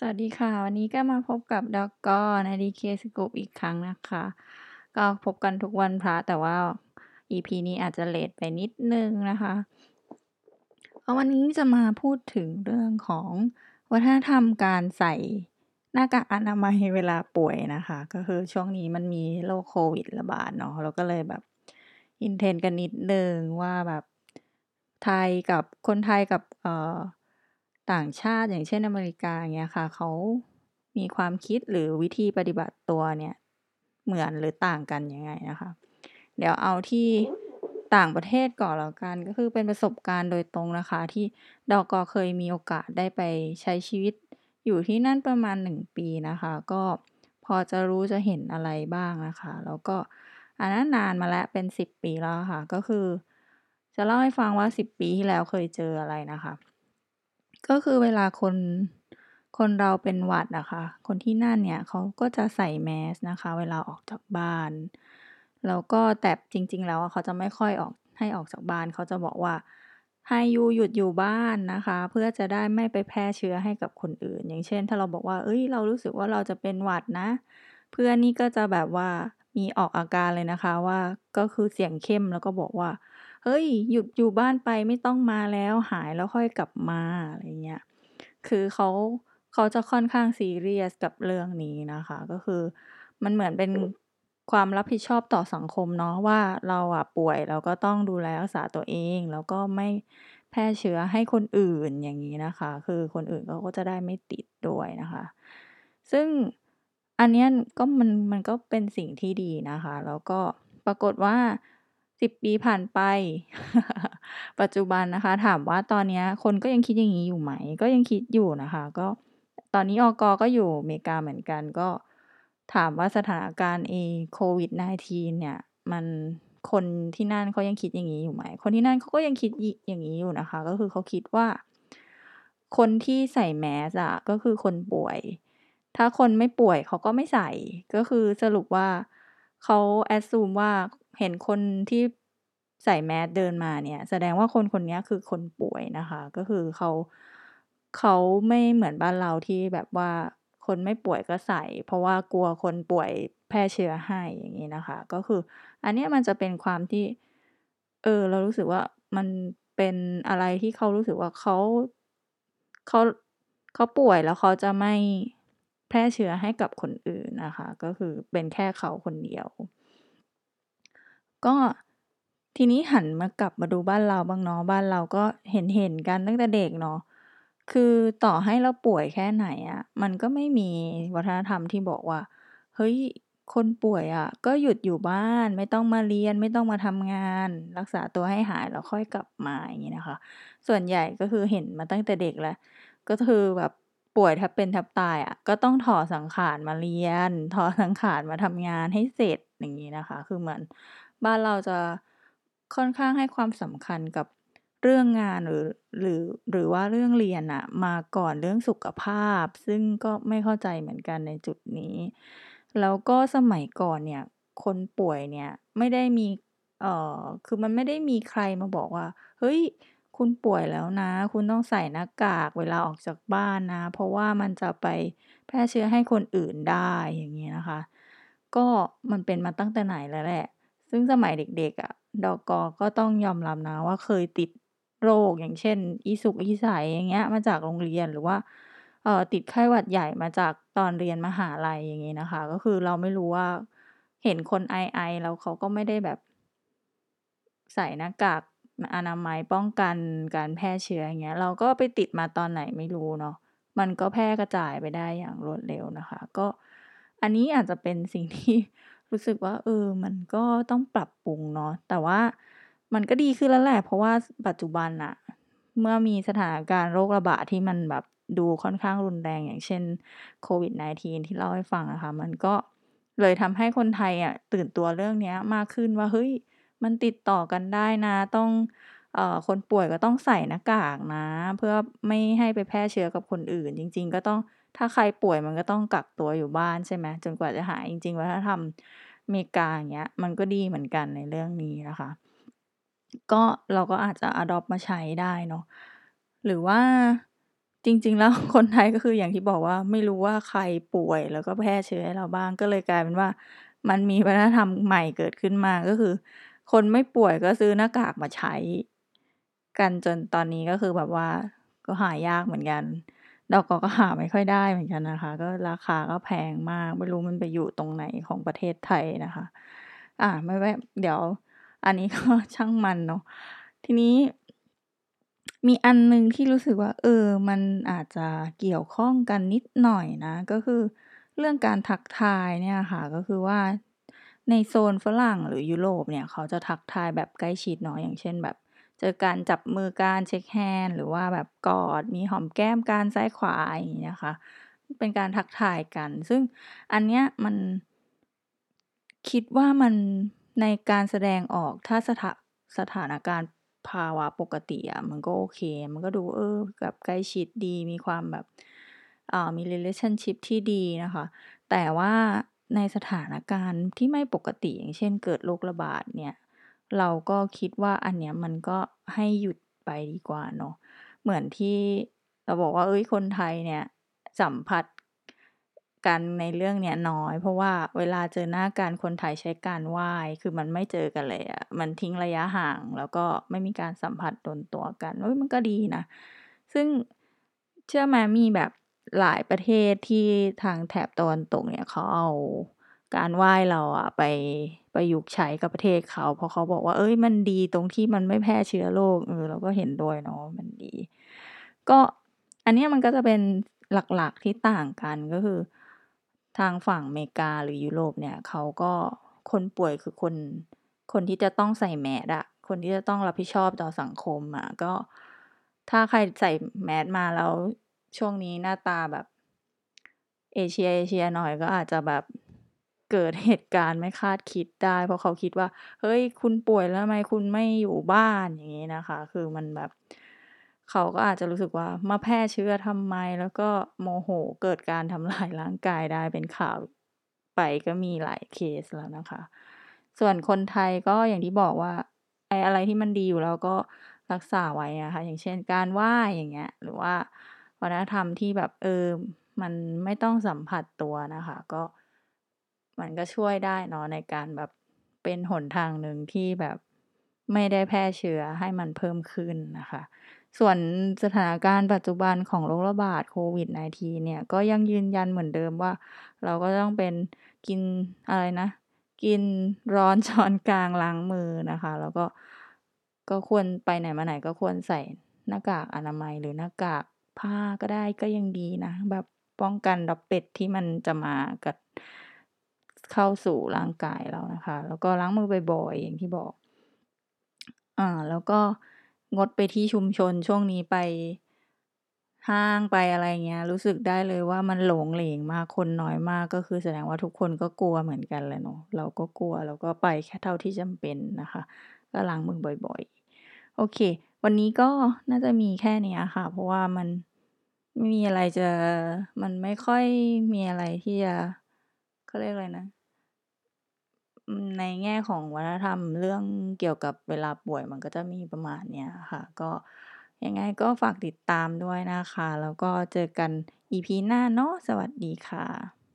สวัสดีค่ะ วันนี้ก็มาพบกับดอกก้อใน DK Scoop อีกครั้งนะคะ ก็พบกันทุกวันพระ แต่ว่า EP นี้อาจจะเลตไปนิดนึงนะคะก็วันนี้จะมาพูดถึงเรื่องของวัฒนธรรมการใส่หน้ากากอนามัยเวลาป่วยนะคะ ก็คือช่วงนี้มันมีโรคโควิดระบาดเนาะเราก็เลยแบบ intense กันนิดนึงว่าแบบไทยกับคนไทยกับเอ่อ ต่างชาติอย่างเช่นอเมริกาอย่างเงี้ยค่ะ เขามีความคิดหรือวิธีปฏิบัติตัวเนี่ย เหมือนหรือต่างกันยังไงนะคะ เดี๋ยวเอาที่ต่างประเทศก่อนแล้วกันก็คือเป็นประสบการณ์โดยตรงนะคะ ที่ดอกอ.เคยมีโอกาสได้ไปใช้ชีวิตอยู่ที่นั่นประมาณ 1 ปีนะคะ ก็พอจะรู้จะเห็นอะไรบ้างนะคะ แล้วก็อันนั้นนานมาแล้วเป็น 10 ปีแล้วะค่ะ ก็คือ จะเล่าให้ฟังว่า 10 ปีที่แล้วเคยเจออะไรนะคะ ก็คือเวลาคน คนเราเป็นหวัดอะค่ะ คนที่นั่นเนี่ยเขาก็จะใส่ mask นะคะ เวลาออกจากบ้าน แล้วก็แต่จริง ๆ แล้วอะเขาจะไม่ค่อยออกให้ออกจากบ้าน เขาจะบอกว่าให้ยูหยุดอยู่บ้านนะคะ เพื่อจะได้ไม่ไปแพร่เชื้อให้กับคนอื่น อย่างเช่น ถ้าเราบอกว่าเฮ้ย เรารู้สึกว่าเราจะเป็นหวัดนะ เพื่อนนี่ก็จะแบบว่ามีออกอาการเลยนะคะว่าก็คือเสียงเข้มแล้วก็บอกว่า เฮ้ย หยุดอยู่บ้านไปไม่ต้องมาแล้วหายแล้วค่อยกลับมาอะไรเงี้ย คือเขาเขาจะค่อนข้างซีเรียสกับเรื่องนี้นะคะ ก็คือมันเหมือนเป็นความรับผิดชอบต่อสังคมเนาะว่าเราอะป่วยเราก็ต้องดูแลรักษาตัวเอง แล้วก็ไม่แพร่เชื้อให้คนอื่นอย่างงี้นะคะ คือคนอื่นเขาก็จะได้ไม่ติดด้วยนะคะ ซึ่งอันเนี้ยก็มันมันก็เป็นสิ่งที่ดีนะคะ แล้วก็ปรากฏว่า 10ปีผ่านไป ปัจจุบันนะคะ ถามว่าตอนนี้คนก็ยังคิดอย่างงี้อยู่ไหม ก็ยังคิดอยู่นะคะ ก็ตอนนี้อก.ก็อยู่อเมริกาเหมือนกันก็ถามว่าสถานการณ์ไอ้โควิด -19 เนี่ย มันคนที่นั่นเขายังคิดอย่างงี้อยู่ไหม คนที่นั่นเขาก็ยังคิดอย่างงี้อยู่นะคะ ก็คือเขาคิดว่า คนที่ใส่ mask อะก็คือคนป่วย ถ้าคนไม่ป่วยเขาก็ไม่ใส่ ก็คือสรุปว่าเขา assume ว่า เห็นคนที่ใส่ mask เดินมาเนี่ย แสดงว่าคนคนนี้คือคนป่วยนะคะ ก็คือเขาเขาไม่เหมือนบ้านเราที่แบบว่าคนไม่ป่วยก็ใส่ เพราะว่ากลัวคนป่วยแพร่เชื้อให้อย่างงี้นะคะ ก็คือ อันนี้มันจะเป็นความที่ เออ เรารู้สึกว่ามันเป็นอะไรที่เขารู้สึกว่าเขาเขาเขาป่วยแล้วเขาจะไม่แพร่เชื้อให้กับคนอื่นนะคะ ก็คือเป็นแค่เขาคนเดียว ก็ทีนี้หันมากลับมาดูบ้านเราบ้างเนาะ บ้านเราก็เห็นๆกันตั้งแต่เด็กเนาะ คือต่อให้เราป่วยแค่ไหนอะ มันก็ไม่มีวัฒนธรรมที่บอกว่า เฮ้ย คนป่วยอะก็หยุดอยู่บ้าน ไม่ต้องมาเรียน ไม่ต้องมาทำงาน รักษาตัวให้หายแล้วค่อยกลับมา อย่างงี้นะคะ ส่วนใหญ่ก็คือเห็นมาตั้งแต่เด็กแล้ว ก็คือแบบป่วยแทบเป็นแทบตายอะ ก็ต้องถอสังขารมาเรียน ถอสังขารมาทำงานให้เสร็จ อย่างงี้นะคะ คือเหมือน บ้านเราจะค่อนข้างให้ความสำคัญกับเรื่องงานหรือหรือหรือว่าเรื่องเรียนน่ะมาก่อนเรื่องสุขภาพ ซึ่งก็ไม่เข้าใจเหมือนกันในจุดนี้ แล้วก็สมัยก่อนเนี่ยคนป่วยเนี่ยไม่ได้มีเอ่อคือมันไม่ได้มีใครมาบอกว่า เฮ้ย คุณป่วยแล้วนะ คุณต้องใส่หน้ากากเวลาออกจากบ้านนะ เพราะว่ามันจะไปแพร่เชื้อให้คนอื่นได้อย่างงี้นะคะ ก็มันเป็นมาตั้งแต่ไหนแล้วแหละ ซึ่งสมัยเด็กๆอะดอก.กอก็ต้องยอมรับนะว่าเคยติดโรคอย่างเช่น อีสุกอีใสอย่างเงี้ย มาจากโรงเรียนหรือว่าเอ่อติดไข้หวัดใหญ่มาจากตอนเรียนมหาลัยอย่างงี้นะคะ ก็คือเราไม่รู้ว่าเห็นคนไอๆแล้วเขาก็ไม่ได้แบบ ใส่หน้ากากอนามัยป้องกันการแพร่เชื้ออย่างเงี้ย เราก็ไปติดมาตอนไหนไม่รู้เนาะมันก็แพร่กระจายไปได้อย่างรวดเร็วนะคะ ก็อันนี้อาจจะเป็นสิ่งที่ รู้สึกว่า เออ มันก็ต้องปรับปรุงเนาะ แต่ว่ามันก็ดีขึ้นแล้วแหละ เพราะว่าปัจจุบันน่ะ เมื่อมีสถานการณ์โรคระบาดที่มันแบบดูค่อนข้างรุนแรงอย่างเช่นโควิด -19 ที่เล่าให้ฟังอะคะ มันก็เลยทำให้คนไทยอะตื่นตัวเรื่องนี้มากขึ้นว่าเฮ้ย มันติดต่อกันได้นะ ต้องเอ่อคนป่วยก็ต้องใส่หน้ากากนะ เพื่อไม่ให้ไปแพร่เชื้อกับคนอื่น จริง ๆ ก็ต้อง ถ้าใครป่วยมันก็ต้องกักตัวอยู่บ้านใช่ไหมจนกว่าจะหายจริงๆวัฒนธรรมอเมริกาอย่างเงี้ยมันก็ดีเหมือนกันในเรื่องนี้นะคะ ก็เราก็อาจจะอดอปมาใช้ได้เนาะหรือว่าจริง ๆ แล้วคนไทยก็คืออย่างที่บอกว่าไม่รู้ว่าใครป่วยแล้วก็แพร่เชื้อให้เราบ้างก็เลยกลายเป็นว่า มันมีวัฒนธรรมใหม่เกิดขึ้นมาก็คือ คนไม่ป่วยก็ซื้อหน้ากากมาใช้ กันจนตอนนี้ก็คือแบบว่าก็หายากเหมือนกัน ดอกก็หาไม่ค่อยได้เหมือนกันนะคะ ก็ราคาก็แพงมากไม่รู้มันไปอยู่ตรงไหนของประเทศไทยนะคะ อ่าไม่ไม่เดี๋ยว อันนี้ก็ช่างมันเนาะทีนี้มีอันหนึ่งที่รู้สึกว่า เออ มันอาจจะเกี่ยวข้องกันนิดหน่อยนะ ก็คือเรื่องการทักทายเนี่ยค่ะ ก็คือว่าในโซนฝรั่งหรือยุโรปเนี่ย เขาจะทักทายแบบใกล้ชิดเนาะอย่างเช่นแบบ เจอกันจับมือกันเช็กแฮนด์หรือว่าแบบกอดมีหอมแก้มกันซ้ายขวาอย่างงี้นะคะเป็นการทักทายกัน ซึ่งอันเนี้ยมันคิดว่ามันในการแสดงออกถ้าสถาสถานการณ์ภาวะปกติอะมันก็โอเค มันก็ดูเออแบบใกล้ชิดดีมีความแบบอ่ามี relationship ที่ดีนะคะ แต่ว่าในสถานการณ์ที่ไม่ปกติอย่างเช่นเกิดโรคระบาดเนี่ย เราก็คิดว่าอันเนี้ยมันก็ให้หยุดไปดีกว่าเนาะ เหมือนที่เราบอกว่าเฮ้ย คนไทยเนี่ยสัมผัสกันในเรื่องเนี้ยน้อย เพราะว่าเวลาเจอหน้ากันคนไทยใช้การไหว้ คือมันไม่เจอกันเลยอะมันทิ้งระยะห่าง แล้วก็ไม่มีการสัมผัสโดนตัวกันเฮ้ยมันก็ดีนะ ซึ่งเชื่อไหมมีแบบหลายประเทศที่ทางแถบตะวันตกเนี่ยเขาเอา การไหว้เราอะไปประยุกต์ใช้กับประเทศเขา เพราะเขาบอกว่าเฮ้ยมันดีตรงที่มันไม่แพร่เชื้อโรคเออเราก็เห็นด้วยเนาะมันดี ก็อันนี้มันก็จะเป็นหลักๆที่ต่างกันก็คือ ทางฝั่งอเมริกาหรือยุโรปเนี่ยเขาก็คนป่วยคือคน คนที่จะต้องใส่ mask อะคนที่จะต้องรับผิดชอบต่อสังคมอะก็ ถ้าใครใส่ mask มาแล้วช่วงนี้หน้าตาแบบ เอเชียๆหน่อยก็อาจจะแบบ เกิดเหตุการณ์ไม่คาดคิดได้ เพราะเขาคิดว่า เฮ้ย คุณป่วยแล้วทำไมคุณไม่อยู่บ้านอย่างงี้นะคะ คือมันแบบ เขาก็อาจจะรู้สึกว่ามาแพร่เชื้อทำไม แล้วก็โมโหเกิดการทำลายร่างกายได้เป็นข่าวไปก็มีหลายเคสแล้วนะคะ ส่วนคนไทยก็อย่างที่บอกว่าไอ้อะไรที่มันดีอยู่แล้วก็รักษาไว้อะคะอย่างเช่นการไหว้อย่างเงี้ย หรือว่าวัฒนธรรมที่แบบเออมันไม่ต้องสัมผัสตัวนะคะ ก็ มันก็ช่วยได้เนาะในการแบบเป็นหนทางหนึ่งที่แบบไม่ได้แพร่เชื้อให้มันเพิ่มขึ้นนะคะ ส่วนสถานการณ์ปัจจุบันของโรคระบาดโควิด -19 เนี่ยก็ยังยืนยันเหมือนเดิมว่า เราก็ต้องเป็นกินอะไรนะ กินร้อนช้อนกลางล้างมือนะคะ แล้วก็ก็ควรไปไหนมาไหนก็ควรใส่หน้ากากอนามัยหรือหน้ากากผ้าก็ได้ก็ยังดีนะ แบบป้องกันดอกเป็ดที่มันจะมากัด เข้าสู่ร่างกายเรานะคะ แล้วก็ล้างมือบ่อยๆอย่างที่บอก อ่า แล้วก็งดไปที่ชุมชนช่วงนี้ไปห้างไปอะไรเงี้ย รู้สึกได้เลยว่ามันหลงเหลงมากคนน้อยมากก็คือแสดงว่าทุกคนก็กลัวเหมือนกันแหละเนาะเราก็กลัวเราก็ไปแค่เท่าที่จำเป็นนะคะ ก็ล้างมือบ่อยๆ โอเค วันนี้ก็น่าจะมีแค่นี้ค่ะ เพราะว่ามันไม่มีอะไรจะมันไม่ค่อยมีอะไรที่จะเขาเรียกอะไรนะ อืม ในแง่ของวัฒนธรรมเรื่องเกี่ยวกับเวลาป่วย มันก็จะมีประมาณเนี้ยค่ะ ก็ยังไงก็ฝากติดตามด้วยนะคะ แล้วก็เจอกัน EP หน้าเนาะ สวัสดีค่ะ